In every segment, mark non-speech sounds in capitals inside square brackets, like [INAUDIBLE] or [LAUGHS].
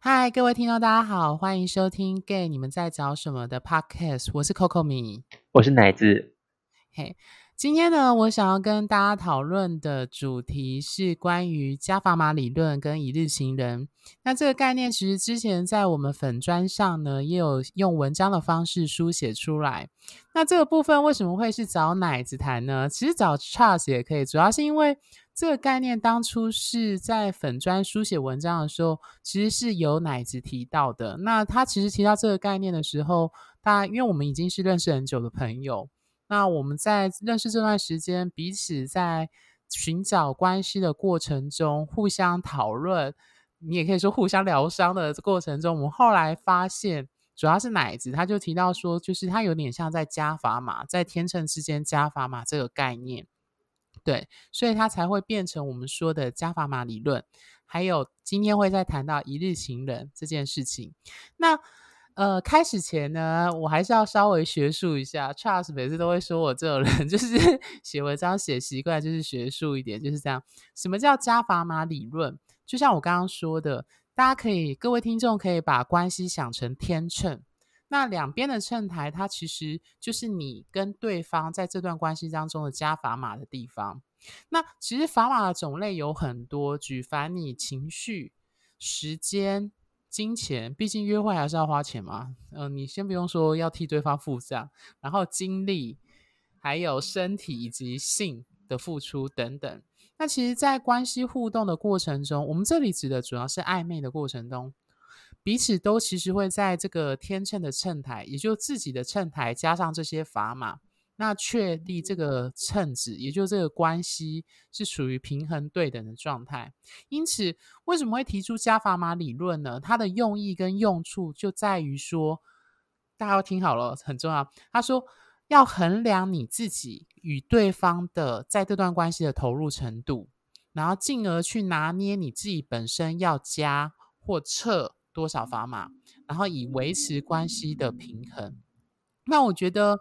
嗨，各位听众，大家好，欢迎收听《Gay 你们在找什么》的 Podcast，我是 Coco 米，我是奶子。嘿，今天呢，我想要跟大家讨论的主题是关于加法码理论跟一日行人。那这个概念其实之前在我们粉砖上呢，也有用文章的方式书写出来。那这个部分为什么会是找奶子谈呢？其实找 Charles 也可以，主要是因为。这个概念当初是在粉砖书写文章的时候，其实是有奶子提到的。那他其实提到这个概念的时候，大家因为我们已经是认识很久的朋友，那我们在认识这段时间，彼此在寻找关系的过程中，互相讨论，你也可以说互相疗伤的过程中，我们后来发现，主要是奶子他就提到说，就是他有点像在加砝码，在天秤之间加砝码这个概念。对，所以它才会变成我们说的加法码理论。还有今天会再谈到一日情人这件事情。那呃，开始前呢，我还是要稍微学术一下。Charles 每次都会说我这种人 [LAUGHS] 就是写文章写习惯就是学术一点，就是这样。什么叫加砝码理论？就像我刚刚说的，大家可以各位听众可以把关系想成天秤。那两边的秤台，它其实就是你跟对方在这段关系当中的加砝码的地方。那其实砝码的种类有很多，举凡你情绪、时间、金钱，毕竟约会还是要花钱嘛。嗯，你先不用说要替对方付账，然后精力，还有身体以及性的付出等等。那其实，在关系互动的过程中，我们这里指的主要是暧昧的过程中。彼此都其实会在这个天秤的秤台，也就自己的秤台加上这些砝码，那确立这个秤子，也就是这个关系是属于平衡对等的状态。因此，为什么会提出加砝码理论呢？它的用意跟用处就在于说，大家要听好了，很重要。他说要衡量你自己与对方的在这段关系的投入程度，然后进而去拿捏你自己本身要加或撤。多少砝码，然后以维持关系的平衡。那我觉得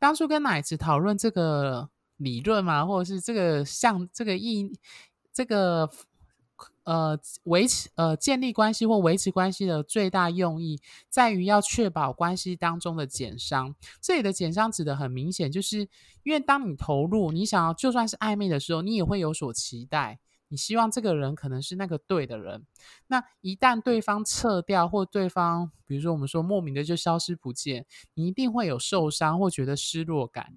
当初跟奶子讨论这个理论嘛，或者是这个像这个意这个呃维持呃建立关系或维持关系的最大用意，在于要确保关系当中的减伤。这里的减伤指的很明显，就是因为当你投入，你想要就算是暧昧的时候，你也会有所期待。你希望这个人可能是那个对的人，那一旦对方撤掉，或对方比如说我们说莫名的就消失不见，你一定会有受伤或觉得失落感。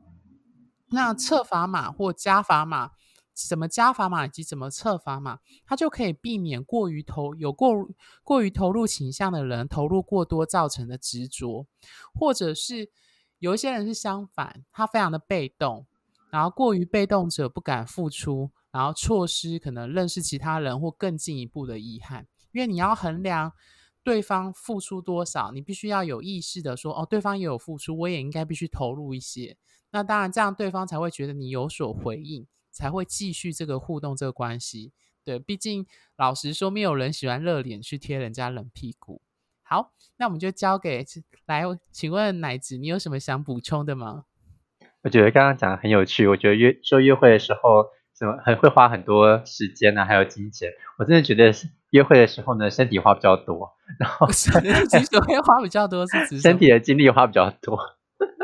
那测砝码或加砝码，怎么加砝码以及怎么测砝码，它就可以避免过于投有过过于投入倾向的人投入过多造成的执着，或者是有一些人是相反，他非常的被动，然后过于被动者不敢付出。然后错失可能认识其他人或更进一步的遗憾，因为你要衡量对方付出多少，你必须要有意识的说，哦，对方也有付出，我也应该必须投入一些。那当然，这样对方才会觉得你有所回应，才会继续这个互动这个关系。对，毕竟老实说，没有人喜欢热脸去贴人家冷屁股。好，那我们就交给来，请问奶子，你有什么想补充的吗？我觉得刚刚讲的很有趣，我觉得约说约会的时候。什么很会花很多时间呢？还有金钱，我真的觉得是约会的时候呢，身体花比较多，然后身体会花比较多，是身体的精力花比较多，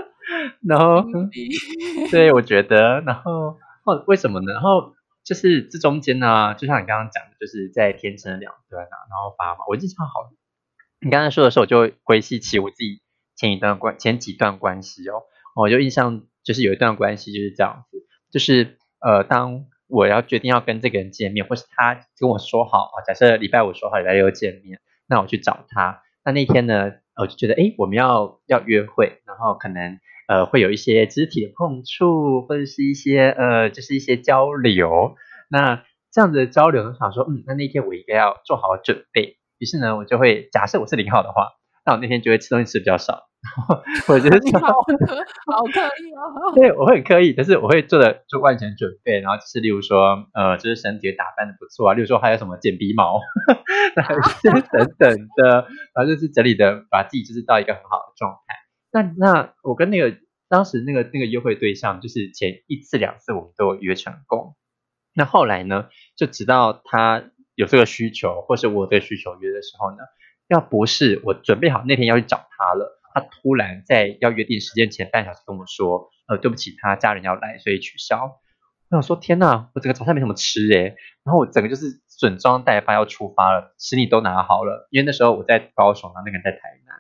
[LAUGHS] 然后对，我觉得，然后哦，为什么呢？然后就是这中间呢，就像你刚刚讲的，就是在天秤的两端啊，然后发嘛，我印象好，你刚才说的时候，我就回忆起我自己前一段关前几段关系哦，我就印象就是有一段关系就是这样子，就是。呃，当我要决定要跟这个人见面，或是他跟我说好啊，假设礼拜五说好礼拜六见面，那我去找他。那那天呢，我就觉得，哎，我们要要约会，然后可能呃会有一些肢体的碰触，或者是一些呃就是一些交流。那这样子的交流，我想说，嗯，那那天我应该要做好准备。于是呢，我就会假设我是零号的话，那我那天就会吃东西吃比较少。[LAUGHS] 我觉得好好刻意哦。[LAUGHS] 对，我会很刻意，但是我会做的就万全准备，然后就是例如说，呃，就是身体打扮的不错啊，例如说还有什么剪鼻毛，[LAUGHS] 等等的，然后就是整理的把自己就是到一个很好的状态。那那我跟那个当时那个那个约会对象，就是前一次两次我们都有约成功。那后来呢，就直到他有这个需求，或是我这个需求约的时候呢，要不是我准备好那天要去找他了，他突然在要约定时间前半小时跟我说，呃，对不起，他家人要来，所以取消。我想说，天呐，我整个早上没什么吃诶，然后我整个就是整装待发要出发了，行李都拿好了，因为那时候我在高雄，然后那个人在台南，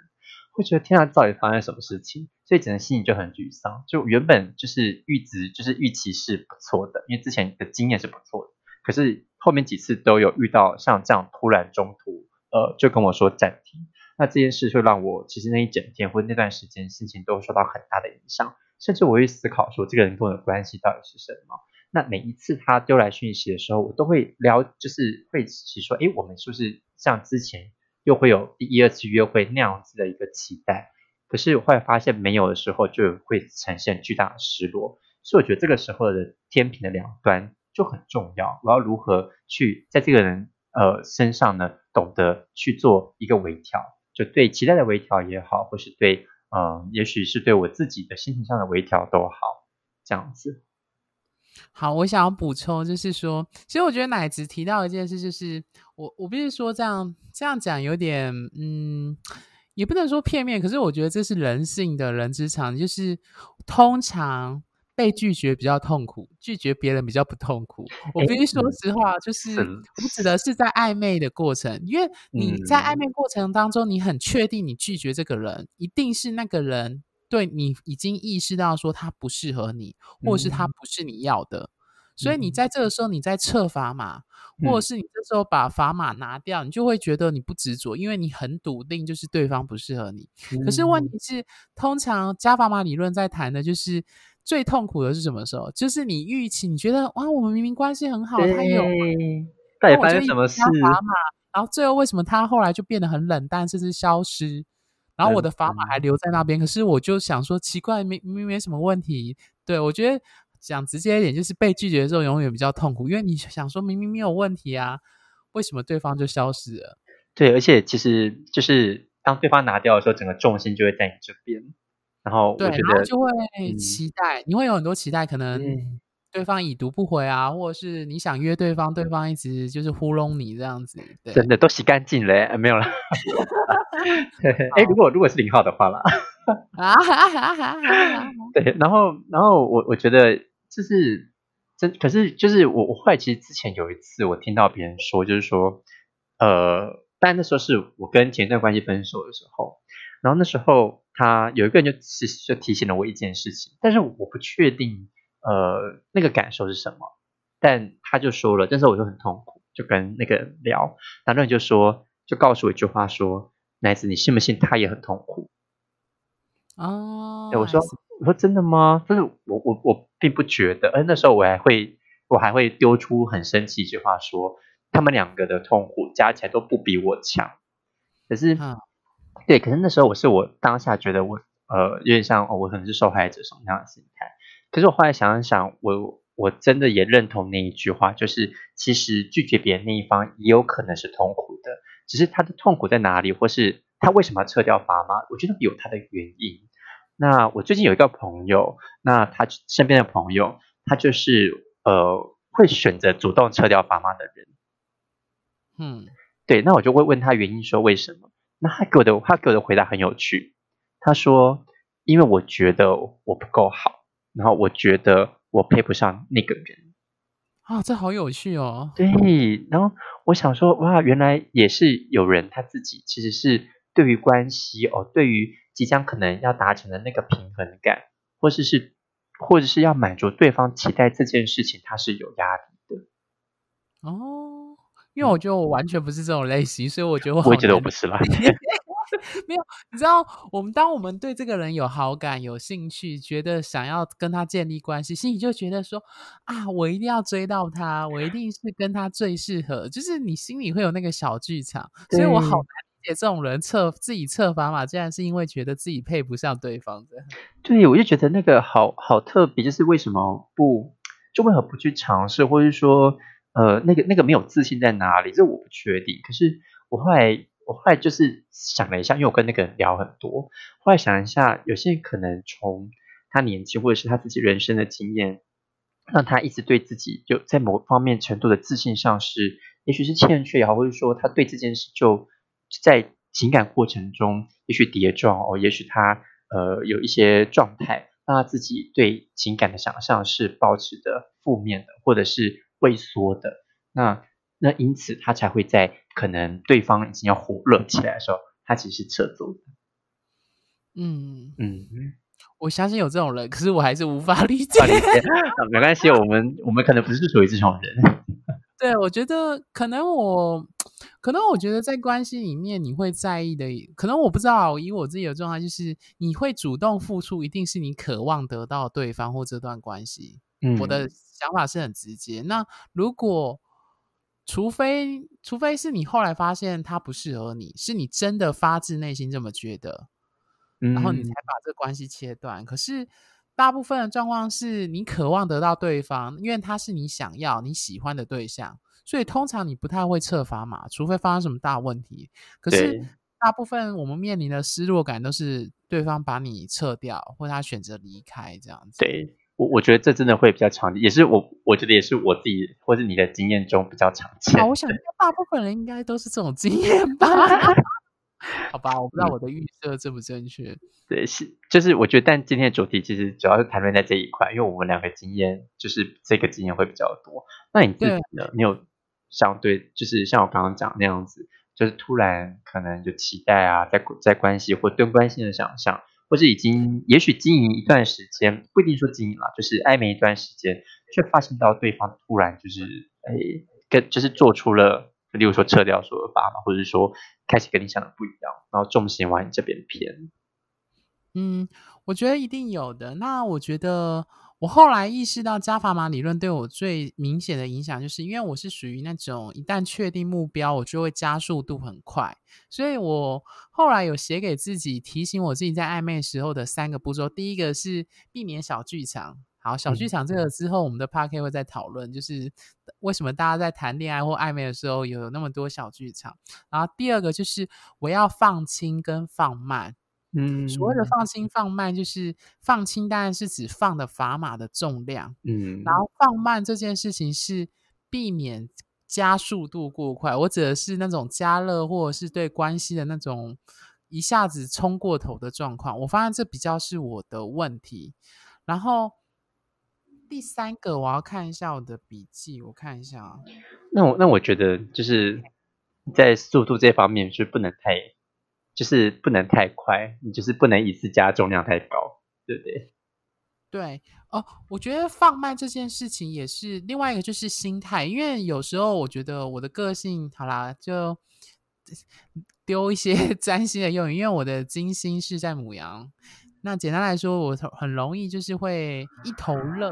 会觉得天啊，到底发生什么事情？所以整个心里就很沮丧。就原本就是预值，就是预期是不错的，因为之前的经验是不错的，可是后面几次都有遇到像这样突然中途，呃，就跟我说暂停，那这件事就让我其实那一整天或那段时间心情都受到很大的影响，甚至我会思考说，这个人跟我的关系到底是什么？那每一次他丢来讯息的时候，我都会聊，就是会起说，哎，我们是不是像之前又会有第一二次约会那样子的一个期待？可是我后来发现没有的时候，就会呈现巨大的失落。所以我觉得这个时候的天平的两端就很重要。我要如何去在这个人呃身上呢，懂得去做一个微调，就对期待的微调也好，或是对嗯，也许是对我自己的心情上的微调都好，这样子。好，我想要补充，就是说，其实我觉得奶子提到一件事，就是我我必须说这样这样讲有点，嗯，也不能说片面，可是我觉得这是人性的人之常，就是通常被拒绝比较痛苦，拒绝别人比较不痛苦。我必须说实话，就是我指的是在暧昧的过程，因为你在暧昧过程当中，你很确定你拒绝这个人，一定是那个人。对你已经意识到说他不适合你，或者是他不是你要的，所以你在这个时候你在测砝码，或者是你这时候把砝码拿掉，你就会觉得你不执着，因为你很笃定就是对方不适合你。可是问题是，通常加砝码理论在谈的就是最痛苦的是什么时候？就是你预期你觉得哇，我们明明关系很好，他有，到底发生什么事？然后最后为什么他后来就变得很冷淡，甚至消失？然后我的砝码还留在那边，可是我就想说，奇怪，没没没什么问题。对我觉得讲直接一点，就是被拒绝的时候永远比较痛苦，因为你想说明明没有问题啊，为什么对方就消失了？对，而且其实就是当对方拿掉的时候，整个重心就会在你这边，然后对，然后就会期待，你会有很多期待，可能。对方已读不回啊，或者是你想约对方，对方一直就是糊弄你这样子，对真的都洗干净了，没有了。[LAUGHS] 哎，如果如果是零号的话啦，啊，[LAUGHS] 对，然后然后我我觉得就是真，可是就是我我后来其实之前有一次我听到别人说，就是说，呃，但那时候是我跟前一段关系分手的时候，然后那时候他有一个人就其实就提醒了我一件事情，但是我不确定。呃，那个感受是什么？但他就说了，但是我就很痛苦，就跟那个人聊，然后就说，就告诉我一句话，说，奶子，你信不信他也很痛苦？哦，我说，我说真的吗？但是我我我并不觉得，而那时候我还会，我还会丢出很生气一句话，说，他们两个的痛苦加起来都不比我强。可是，对，可是那时候我是我当下觉得我，呃，有点像，哦，我可能是受害者什么样的心态。可是我后来想一想，我我真的也认同那一句话，就是其实拒绝别人那一方也有可能是痛苦的，只是他的痛苦在哪里，或是他为什么要撤掉爸妈？我觉得有他的原因。那我最近有一个朋友，那他身边的朋友，他就是呃会选择主动撤掉爸妈的人。嗯，对，那我就会问他原因，说为什么？那他给我的他给我的回答很有趣，他说因为我觉得我不够好。然后我觉得我配不上那个人啊，这好有趣哦。对，然后我想说，哇，原来也是有人他自己其实是对于关系哦，对于即将可能要达成的那个平衡感，或者是或者是要满足对方期待这件事情，他是有压力的。哦，因为我觉得我完全不是这种类型，所以我觉得我我也觉得我不是啦。[LAUGHS] 没有，你知道，我们当我们对这个人有好感、有兴趣，觉得想要跟他建立关系，心里就觉得说啊，我一定要追到他，我一定是跟他最适合。就是你心里会有那个小剧场，所以我好难理解这种人测自己测砝码，竟然是因为觉得自己配不上对方的。[LAUGHS] 对，我就觉得那个好好特别，就是为什么不就为何不去尝试，或者说呃，那个那个没有自信在哪里？这我不确定。可是我后来。我后来就是想了一下，因为我跟那个人聊很多，后来想一下，有些人可能从他年纪或者是他自己人生的经验，让他一直对自己就在某方面程度的自信上是，也许是欠缺也好，或者说他对这件事就在情感过程中，也许跌撞哦，也许他呃有一些状态，让他自己对情感的想象是保持的负面的，或者是畏缩的。那那因此他才会在可能对方已经要火热起来的时候，他其实是撤走的。嗯嗯，我相信有这种人，可是我还是无法理解。没关系，我们我们可能不是属于这种人。[LAUGHS] 对，我觉得可能我，可能我觉得在关系里面你会在意的，可能我不知道。以我自己的状态，就是你会主动付出，一定是你渴望得到对方或这段关系。嗯，我的想法是很直接。那如果除非除非是你后来发现他不适合你，是你真的发自内心这么觉得，然后你才把这关系切断。可是。大部分的状况是你渴望得到对方，因为他是你想要、你喜欢的对象，所以通常你不太会撤发嘛，除非发生什么大问题。可是大部分我们面临的失落感都是对方把你撤掉，或他选择离开这样子。对我，我觉得这真的会比较常见，也是我我觉得也是我自己或是你的经验中比较常见。我想大部分人应该都是这种经验吧。[LAUGHS] 好吧，我不知道我的预设正不正确。对，是就是我觉得，但今天的主题其实主要是谈论在这一块，因为我们两个经验就是这个经验会比较多。那你自己呢？你有相对就是像我刚刚讲那样子，就是突然可能就期待啊，在在关系或对关系的想象，或是已经也许经营一段时间，不一定说经营了，就是暧昧一段时间，却发现到对方突然就是哎，跟就是做出了。例如说撤掉所有爸爸，或者是说开始跟你想的不一样，然后重心往你这边偏。嗯，我觉得一定有的。那我觉得我后来意识到加法码理论对我最明显的影响，就是因为我是属于那种一旦确定目标，我就会加速度很快。所以我后来有写给自己提醒我自己在暧昧时候的三个步骤。第一个是避免小剧场。好，小剧场这个之后，我们的 p a r k 会再讨论，就是为什么大家在谈恋爱或暧昧的时候有那么多小剧场。然后第二个就是我要放轻跟放慢。嗯，所谓的放轻放慢，就是放轻当然是指放的砝码的重量。嗯，然后放慢这件事情是避免加速度过快。我指的是那种加热或者是对关系的那种一下子冲过头的状况。我发现这比较是我的问题。然后。第三个，我要看一下我的笔记，我看一下啊。那我那我觉得就是在速度这方面是不能太，就是不能太快，你就是不能一次加重量太高，对不对？对哦，我觉得放慢这件事情也是另外一个，就是心态，因为有时候我觉得我的个性，好啦，就丢一些 [LAUGHS] 占星的用语，因为我的金星是在母羊，那简单来说，我很容易就是会一头热。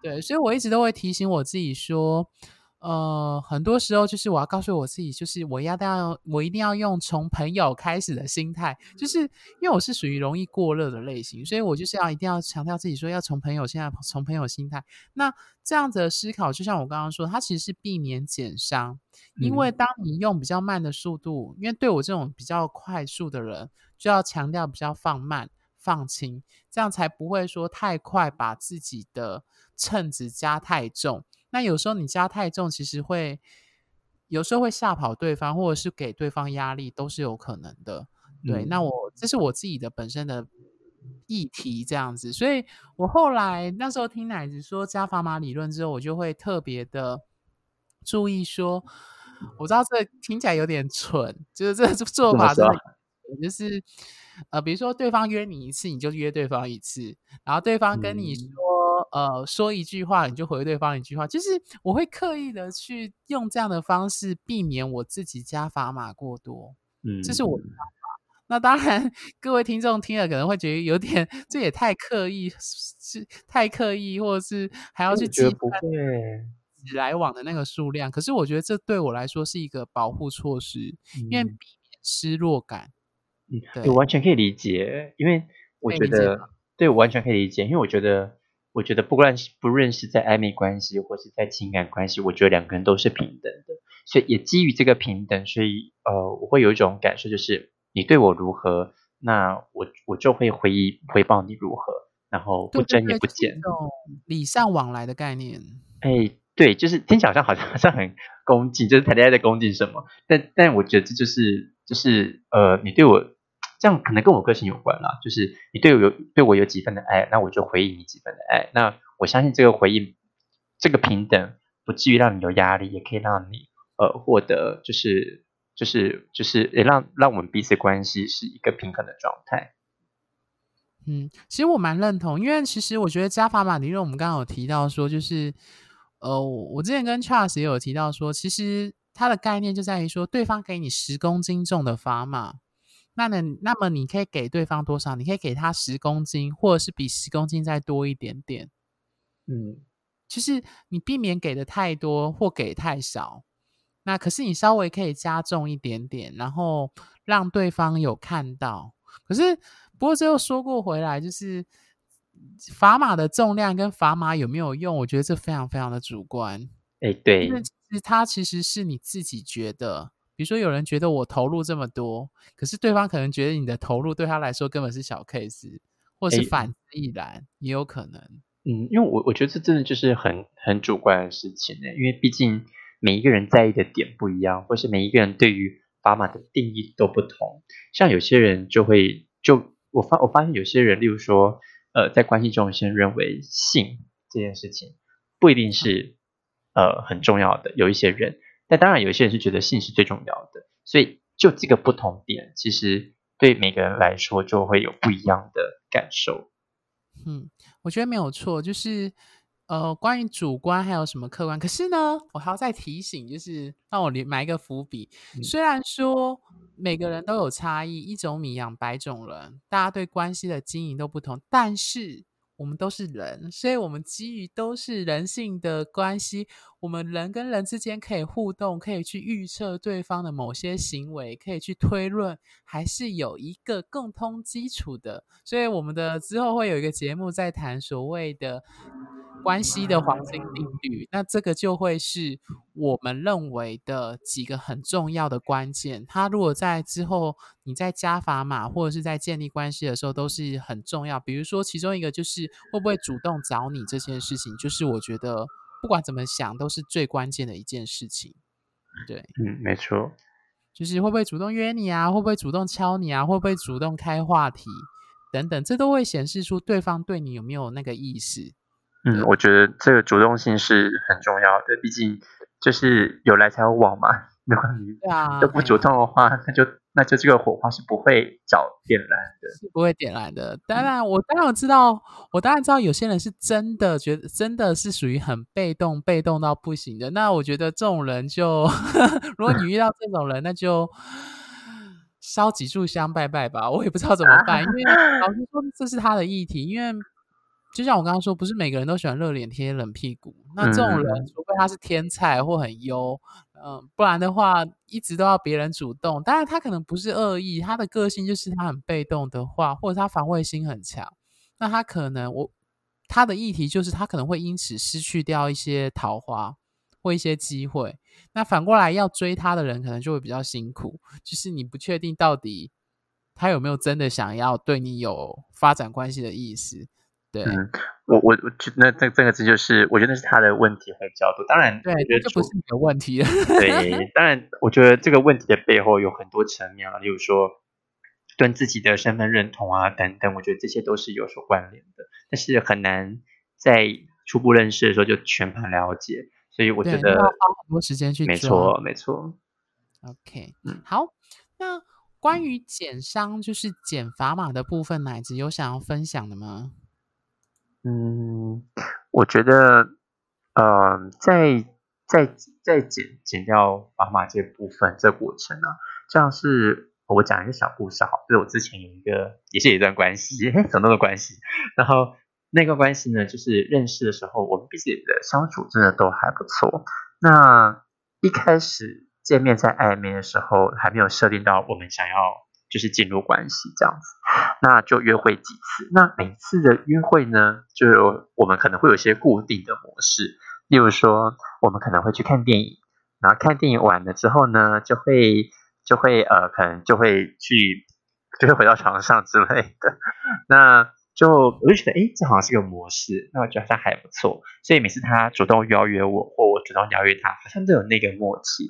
对，所以我一直都会提醒我自己说，呃，很多时候就是我要告诉我自己，就是我要要我一定要用从朋友开始的心态，就是因为我是属于容易过热的类型，所以我就是要一定要强调自己说要从朋友现在从朋友心态。那这样子的思考，就像我刚刚说，它其实是避免减伤，因为当你用比较慢的速度，因为对我这种比较快速的人，就要强调比较放慢。放轻，这样才不会说太快把自己的秤子加太重。那有时候你加太重，其实会有时候会吓跑对方，或者是给对方压力，都是有可能的。对，那我这是我自己的本身的议题，这样子。所以我后来那时候听奶子说加砝码理论之后，我就会特别的注意说，我知道这听起来有点蠢，就是这做法真的就是。呃，比如说对方约你一次，你就约对方一次，然后对方跟你说，呃，说一句话，你就回对方一句话，就是我会刻意的去用这样的方式，避免我自己加砝码过多。嗯，这是我的方法。那当然，各位听众听了可能会觉得有点，这也太刻意，是太刻意，或者是还要去计算来往的那个数量。可是我觉得这对我来说是一个保护措施，因为避免失落感。嗯，我完全可以理解，因为我觉得，对我完全可以理解，因为我觉得，我觉得不管是不论是在暧昧关系或是在情感关系，我觉得两个人都是平等的，所以也基于这个平等，所以呃，我会有一种感受，就是你对我如何，那我我就会回回报你如何，然后不争也不减，这种礼尚往来的概念。哎，对，就是听起来好像好像 [LAUGHS] 好像很恭敬，就是谈恋爱在恭敬什么，但但我觉得这就是。就是呃，你对我这样可能跟我个性有关啦，就是你对我有对我有几分的爱，那我就回应你几分的爱。那我相信这个回应，这个平等不至于让你有压力，也可以让你呃获得就是就是就是也让让我们彼此关系是一个平衡的状态。嗯，其实我蛮认同，因为其实我觉得加法码理论，我们刚刚有提到说，就是呃，我之前跟 Charles 也有提到说，其实它的概念就在于说，对方给你十公斤重的砝码，那呢，那么你可以给对方多少？你可以给他十公斤，或者是比十公斤再多一点点。嗯，就是你避免给的太多或给太少，那可是你稍微可以加重一点点，然后让对方有看到，可是。不过，最后说过回来，就是砝码的重量跟砝码有没有用，我觉得这非常非常的主观。哎，对，因为其实它其实是你自己觉得，比如说有人觉得我投入这么多，可是对方可能觉得你的投入对他来说根本是小 case，或是反之亦然，也有可能。嗯，因为我我觉得这真的就是很很主观的事情呢，因为毕竟每一个人在意的点不一样，或是每一个人对于砝码的定义都不同。像有些人就会就。我发我发现有些人，例如说，呃，在关系中先认为性这件事情不一定是呃很重要的，有一些人，但当然有些人是觉得性是最重要的，所以就这个不同点，其实对每个人来说就会有不一样的感受。嗯，我觉得没有错，就是。呃，关于主观还有什么客观？可是呢，我还要再提醒，就是让我埋一个伏笔。虽然说每个人都有差异，一种米养百种人，大家对关系的经营都不同，但是我们都是人，所以我们基于都是人性的关系，我们人跟人之间可以互动，可以去预测对方的某些行为，可以去推论，还是有一个共通基础的。所以我们的之后会有一个节目在谈所谓的。关系的黄金定律，那这个就会是我们认为的几个很重要的关键。它如果在之后你在加砝码或者是在建立关系的时候，都是很重要。比如说，其中一个就是会不会主动找你这件事情，就是我觉得不管怎么想都是最关键的一件事情。对，嗯，没错，就是会不会主动约你啊，会不会主动敲你啊，会不会主动开话题等等，这都会显示出对方对你有没有那个意思。嗯，我觉得这个主动性是很重要的，毕竟就是有来才有往嘛。如果你都不主动的话，那就那就这个火花是不会找点燃的，是不会点燃的。当然，我当然知道，我当然知道有些人是真的觉得真的是属于很被动，被动到不行的。那我觉得这种人就，[LAUGHS] 如果你遇到这种人，那就烧几炷香拜拜吧。我也不知道怎么办，因为老实说，这是他的议题，因为。就像我刚刚说，不是每个人都喜欢热脸贴冷屁股。那这种人，除非他是天才或很优，嗯，不然的话，一直都要别人主动。当然，他可能不是恶意，他的个性就是他很被动的话，或者他防卫心很强。那他可能，我他的议题就是他可能会因此失去掉一些桃花或一些机会。那反过来要追他的人，可能就会比较辛苦。就是你不确定到底他有没有真的想要对你有发展关系的意思。对，嗯，我我我觉那这这个字就是，我觉得是他的问题会比较多。当然，对，这不是你的问题。[LAUGHS] 对，当然，我觉得这个问题的背后有很多层面啊，例如说跟自己的身份认同啊等等，我觉得这些都是有所关联的。但是很难在初步认识的时候就全盘了解，所以我觉得要花很多时间去。没错，没错。OK，嗯，好，那关于减伤，就是减砝码的部分，奶子有想要分享的吗？嗯，我觉得，呃，在在在减减掉砝码这部分这过程啊，像是我讲一个小故事好，就是我之前有一个也是一段关系，很多的关系，然后那个关系呢，就是认识的时候，我们彼此的相处真的都还不错。那一开始见面在暧昧的时候，还没有设定到我们想要就是进入关系这样子。那就约会几次，那每次的约会呢，就有我们可能会有一些固定的模式，例如说，我们可能会去看电影，然后看电影完了之后呢，就会就会呃，可能就会去，就会回到床上之类的。那就我就觉得，哎，这好像是个模式，那我觉得好像还不错。所以每次他主动邀约我，或我主动邀约他，好像都有那个默契。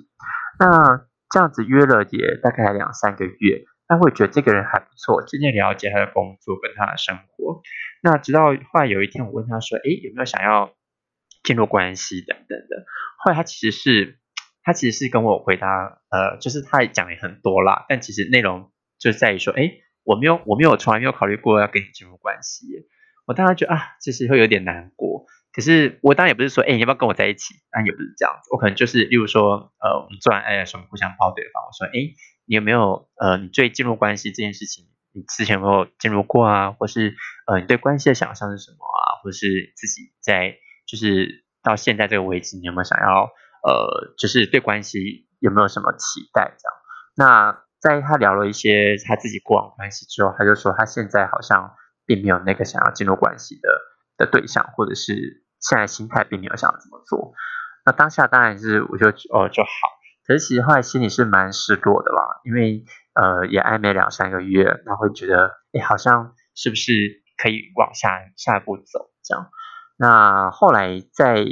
那这样子约了也大概两三个月，他会觉得这个人还不错，渐渐了解他的工作跟他的生活。那直到后来有一天，我问他说：“哎，有没有想要进入关系等等的？”后来他其实是，他其实是跟我回答，呃，就是他也讲了很多啦，但其实内容就是在于说：“哎，我没有，我没有从来没有考虑过要跟你进入关系。”我当然觉得啊，其实会有点难过。可是我当然也不是说，哎，你要不要跟我在一起？但也不是这样子。我可能就是，例如说，呃，我们做完爱的时候互相抱对方。我说，哎，你有没有，呃，你对进入关系这件事情，你之前有没有进入过啊？或是，呃，你对关系的想象是什么啊？或是自己在，就是到现在这个位置，你有没有想要，呃，就是对关系有没有什么期待？这样。那在他聊了一些他自己过往关系之后，他就说他现在好像并没有那个想要进入关系的的对象，或者是。现在心态并没有想要这么做，那当下当然是我就哦就好，可是其实后来心里是蛮失落的啦，因为呃也暧昧两三个月，然后会觉得哎好像是不是可以往下下一步走这样，那后来在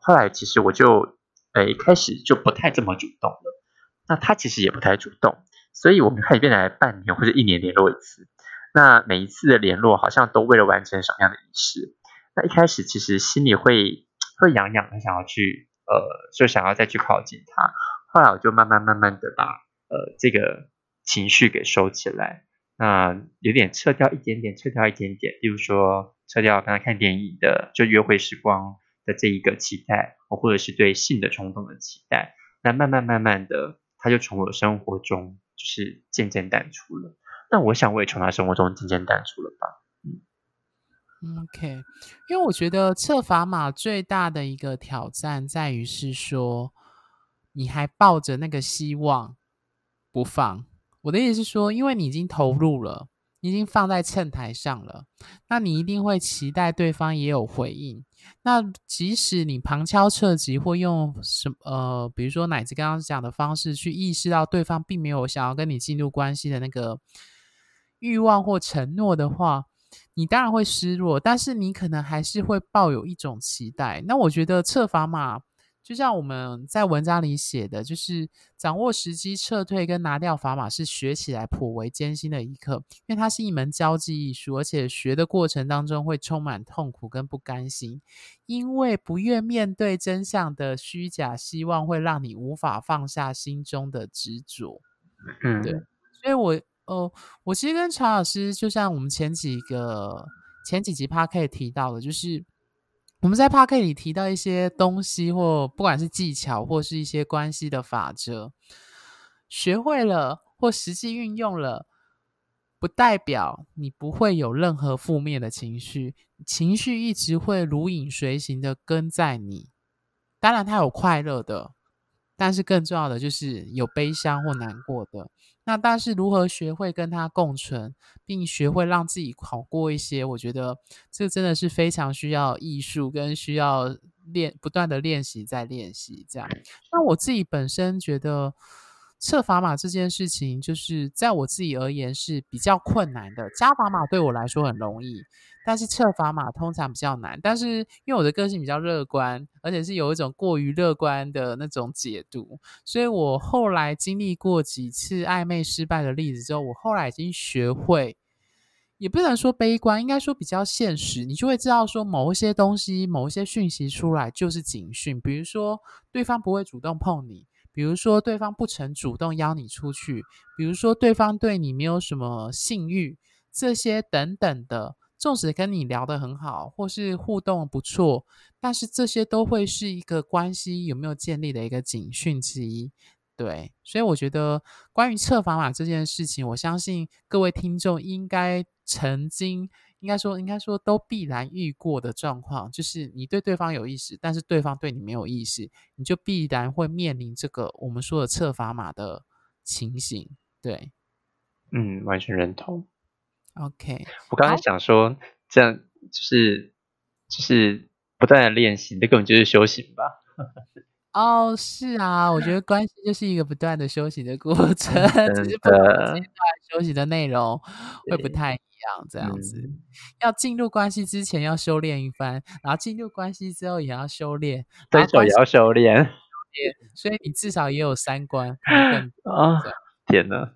后来其实我就诶开始就不太这么主动了，那他其实也不太主动，所以我们开始变来半年或者一年联络一次，那每一次的联络好像都为了完成什么样的仪式。那一开始其实心里会会痒痒的，想要去呃，就想要再去靠近他。后来我就慢慢慢慢的把呃这个情绪给收起来，那有点撤掉一点点，撤掉一点点。例如说撤掉刚才看电影的就约会时光的这一个期待，或者是对性的冲动的期待。那慢慢慢慢的，他就从我生活中就是渐渐淡出了。那我想我也从他生活中渐渐淡出了吧。嗯 OK，因为我觉得测砝码最大的一个挑战在于是说，你还抱着那个希望不放。我的意思是说，因为你已经投入了，你已经放在秤台上了，那你一定会期待对方也有回应。那即使你旁敲侧击或用什么呃，比如说奶子刚刚讲的方式去意识到对方并没有想要跟你进入关系的那个欲望或承诺的话。你当然会失落，但是你可能还是会抱有一种期待。那我觉得测砝码，就像我们在文章里写的，就是掌握时机撤退跟拿掉砝码是学起来颇为艰辛的一课，因为它是一门交际艺术，而且学的过程当中会充满痛苦跟不甘心，因为不愿面对真相的虚假希望会让你无法放下心中的执着。嗯，对，所以我。哦，我其实跟曹老师，就像我们前几个前几集 p a r k 提到的，就是我们在 p a r k 里提到一些东西，或不管是技巧，或是一些关系的法则，学会了或实际运用了，不代表你不会有任何负面的情绪，情绪一直会如影随形的跟在你。当然，它有快乐的，但是更重要的就是有悲伤或难过的。那但是如何学会跟它共存，并学会让自己好过一些？我觉得这真的是非常需要艺术跟需要练，不断的练习再练习这样。那我自己本身觉得测砝码这件事情，就是在我自己而言是比较困难的。加砝码对我来说很容易。但是测砝码通常比较难，但是因为我的个性比较乐观，而且是有一种过于乐观的那种解读，所以我后来经历过几次暧昧失败的例子之后，我后来已经学会，也不能说悲观，应该说比较现实，你就会知道说某一些东西、某一些讯息出来就是警讯，比如说对方不会主动碰你，比如说对方不曾主动邀你出去，比如说对方对你没有什么性欲，这些等等的。纵使跟你聊得很好，或是互动不错，但是这些都会是一个关系有没有建立的一个警讯之一。对，所以我觉得关于测砝码这件事情，我相信各位听众应该曾经，应该说应该说都必然遇过的状况，就是你对对方有意识，但是对方对你没有意识，你就必然会面临这个我们说的测砝码的情形。对，嗯，完全认同。OK，我刚才想说，这样就是就是不断的练习，那根本就是修行吧。[LAUGHS] 哦，是啊，我觉得关系就是一个不断的修行的过程，[LAUGHS] 只是不同阶段修行的内容会不太一样。这样子，要进入关系之前要修炼一番，然后进入关系之后也要修炼，分手也要修炼。所以你至少也有三观 [LAUGHS] 啊！天哪，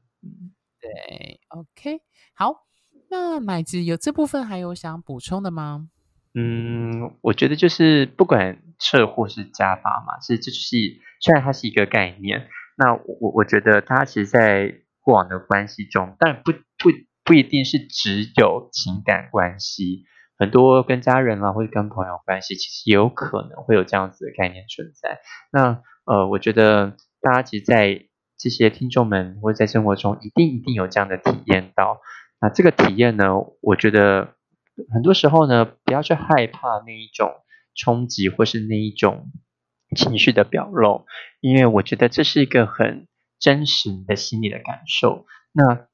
对，OK，好，那奶子有这部分还有想补充的吗？嗯，我觉得就是不管撤或是加法嘛，其实这就是虽然它是一个概念，那我我觉得它其实，在过往的关系中，但不不不一定是只有情感关系，很多跟家人啊或者跟朋友关系，其实也有可能会有这样子的概念存在。那呃，我觉得大家其实，在这些听众们或者在生活中，一定一定有这样的体验到。那这个体验呢，我觉得。很多时候呢，不要去害怕那一种冲击或是那一种情绪的表露，因为我觉得这是一个很真实你的心理的感受。那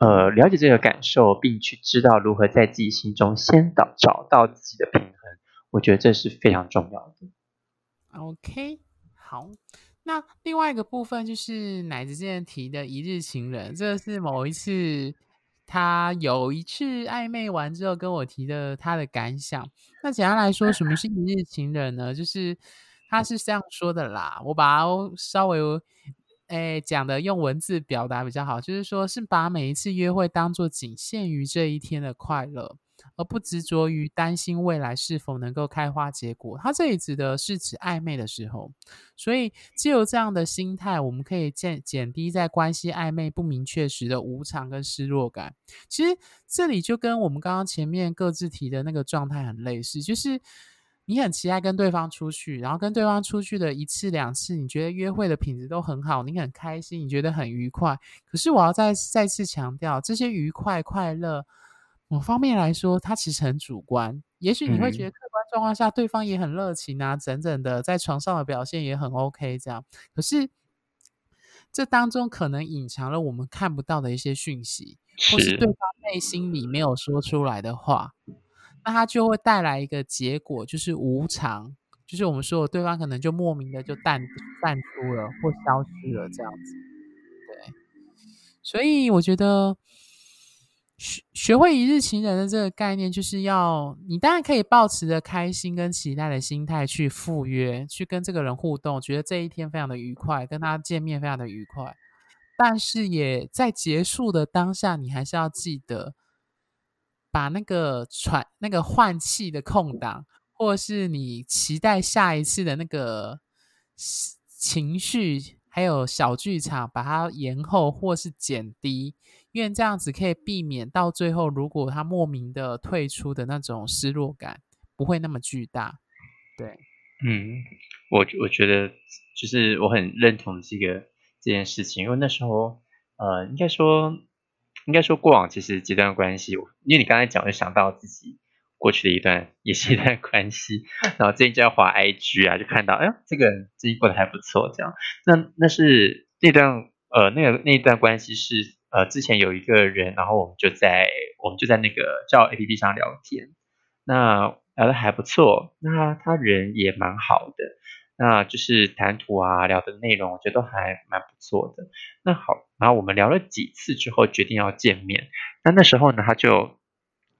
呃，了解这个感受，并去知道如何在自己心中先找找到自己的平衡，我觉得这是非常重要的。OK，好，那另外一个部分就是奶子之前提的一日情人，这是某一次。他有一次暧昧完之后跟我提的他的感想。那简单来说，什么是一日情人呢？就是他是这样说的啦，我把它稍微诶讲的用文字表达比较好，就是说是把每一次约会当做仅限于这一天的快乐。而不执着于担心未来是否能够开花结果，他这里指的是指暧昧的时候。所以，借由这样的心态，我们可以减减低在关系暧昧不明确时的无常跟失落感。其实，这里就跟我们刚刚前面各自提的那个状态很类似，就是你很期待跟对方出去，然后跟对方出去的一次两次，你觉得约会的品质都很好，你很开心，你觉得很愉快。可是，我要再再次强调，这些愉快快乐。某方面来说，它其实很主观。也许你会觉得客观状况下，对方也很热情啊，整整的在床上的表现也很 OK，这样。可是这当中可能隐藏了我们看不到的一些讯息，或是对方内心里没有说出来的话，那它就会带来一个结果，就是无常，就是我们说对方可能就莫名的就淡淡出了或消失了这样子。对，所以我觉得。学学会一日情人的这个概念，就是要你当然可以保持着开心跟期待的心态去赴约，去跟这个人互动，觉得这一天非常的愉快，跟他见面非常的愉快。但是也在结束的当下，你还是要记得把那个喘、那个换气的空档，或是你期待下一次的那个情绪，还有小剧场，把它延后或是减低。因为这样子可以避免到最后，如果他莫名的退出的那种失落感不会那么巨大。对，嗯，我我觉得就是我很认同这个这件事情，因为那时候呃，应该说应该说过往其实几段关系，因为你刚才讲，就想到自己过去的一段也是一段关系，然后最近就要滑 IG 啊，就看到哎，这个人最近过得还不错，这样，那那是那段呃那个那一段关系是。呃，之前有一个人，然后我们就在我们就在那个叫 A P P 上聊天，那聊的还不错，那他人也蛮好的，那就是谈吐啊，聊的内容我觉得都还蛮不错的。那好，然后我们聊了几次之后，决定要见面。那那时候呢，他就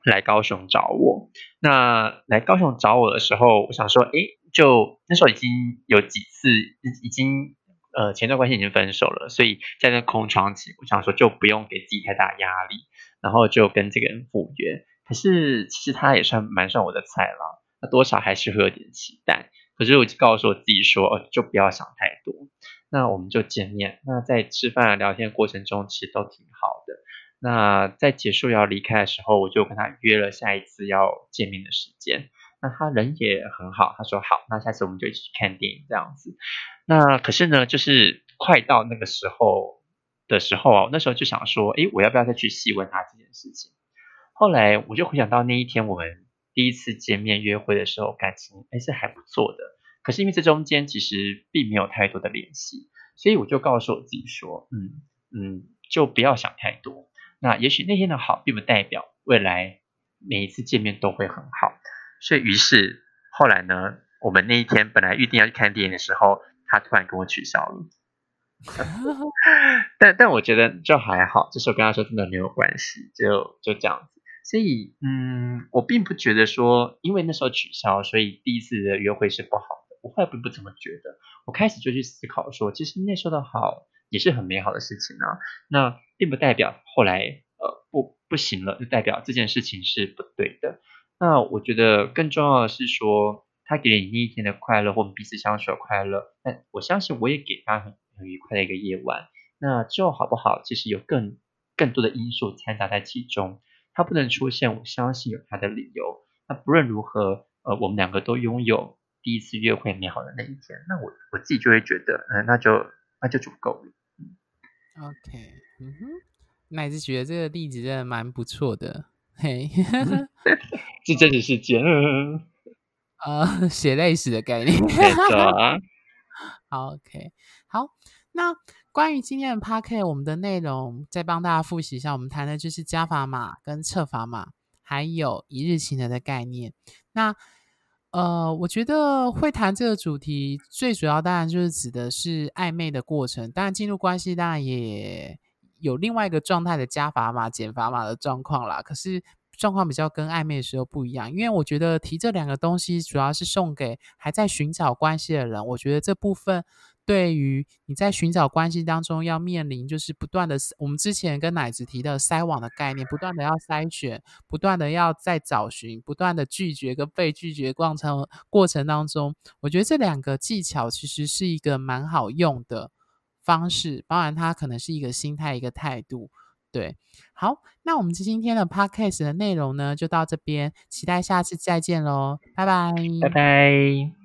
来高雄找我。那来高雄找我的时候，我想说，哎，就那时候已经有几次已经。呃，前段关系已经分手了，所以在那空窗期，我想说就不用给自己太大压力，然后就跟这个人赴约。可是其实他也算蛮算我的菜了，多少还是会有点期待。可是我就告诉我自己说，哦，就不要想太多。那我们就见面。那在吃饭聊天过程中，其实都挺好的。那在结束要离开的时候，我就跟他约了下一次要见面的时间。那他人也很好，他说好，那下次我们就一起去看电影这样子。那可是呢，就是快到那个时候的时候啊，那时候就想说，诶，我要不要再去细问他这件事情？后来我就回想到那一天我们第一次见面约会的时候，感情还是还不错的。可是因为这中间其实并没有太多的联系，所以我就告诉我自己说，嗯嗯，就不要想太多。那也许那天的好，并不代表未来每一次见面都会很好。所以，于是后来呢，我们那一天本来预定要去看电影的时候，他突然跟我取消了。[LAUGHS] 但但我觉得就还好，就是我跟他说真的没有关系，就就这样子。所以，嗯，我并不觉得说因为那时候取消，所以第一次的约会是不好的。我后来并不怎么觉得，我开始就去思考说，其实那时候的好也是很美好的事情啊。那并不代表后来呃不不行了，就代表这件事情是不对的。那我觉得更重要的是说，他给了你那一天的快乐，或彼此相处的快乐。但我相信我也给他很很愉快的一个夜晚。那之后好不好，其实有更更多的因素掺杂在其中。它不能出现，我相信有他的理由。那不论如何，呃，我们两个都拥有第一次约会美好的那一天，那我我自己就会觉得，嗯，那就那就足够了。OK，嗯哼，那也是觉得这个例子真的蛮不错的。嘿，[LAUGHS] 是真实事件，[LAUGHS] 呃，血泪史的概念。没错。[LAUGHS] 好，OK，好，那。关于今天的 p a r k 我们的内容再帮大家复习一下。我们谈的就是加法码跟测法码，还有一日情人的概念。那呃，我觉得会谈这个主题，最主要当然就是指的是暧昧的过程。当然，进入关系当然也有另外一个状态的加法码、减法码的状况啦。可是状况比较跟暧昧的时候不一样，因为我觉得提这两个东西，主要是送给还在寻找关系的人。我觉得这部分。对于你在寻找关系当中要面临，就是不断的，我们之前跟奶子提的筛网的概念，不断的要筛选，不断的要再找寻，不断的拒绝跟被拒绝过程过程当中，我觉得这两个技巧其实是一个蛮好用的方式，当然它可能是一个心态一个态度。对，好，那我们今天的 podcast 的内容呢就到这边，期待下次再见喽，拜拜，拜拜。